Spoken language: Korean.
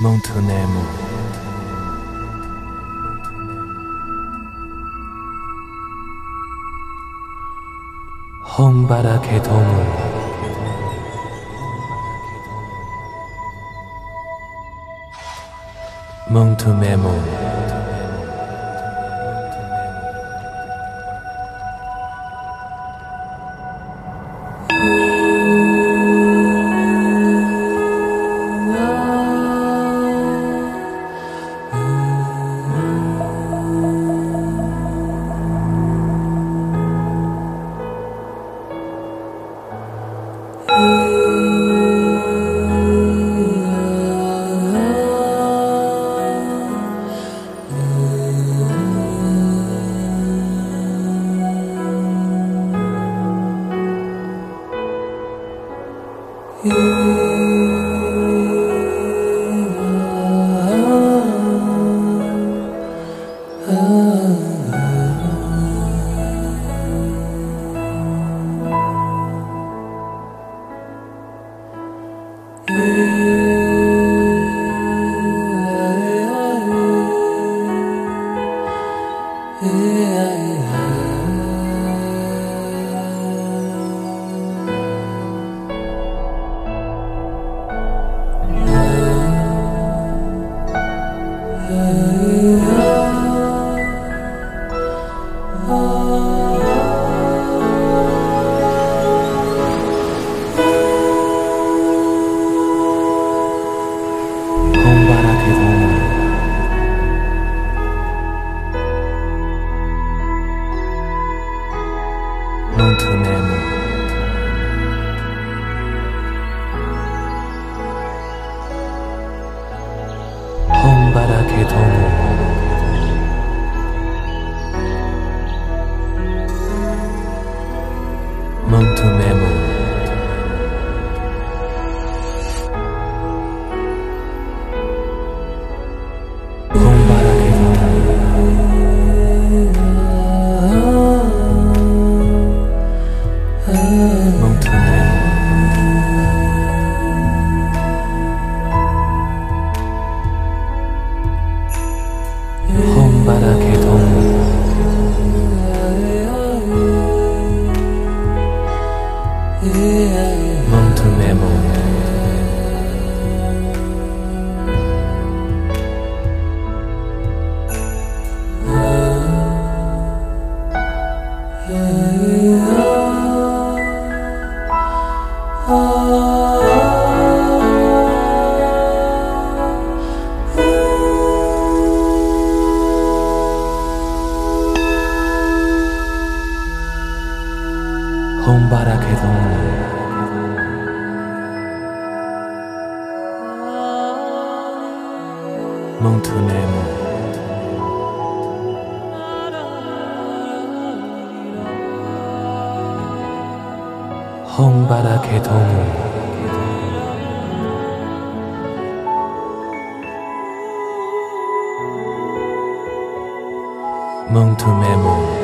몽투네모 홍바라의 동물 몽투메모 홍 몽투네모 홍바 몽투 홍바라의 동물 몽투네모 홍바라의 동물 몽투메모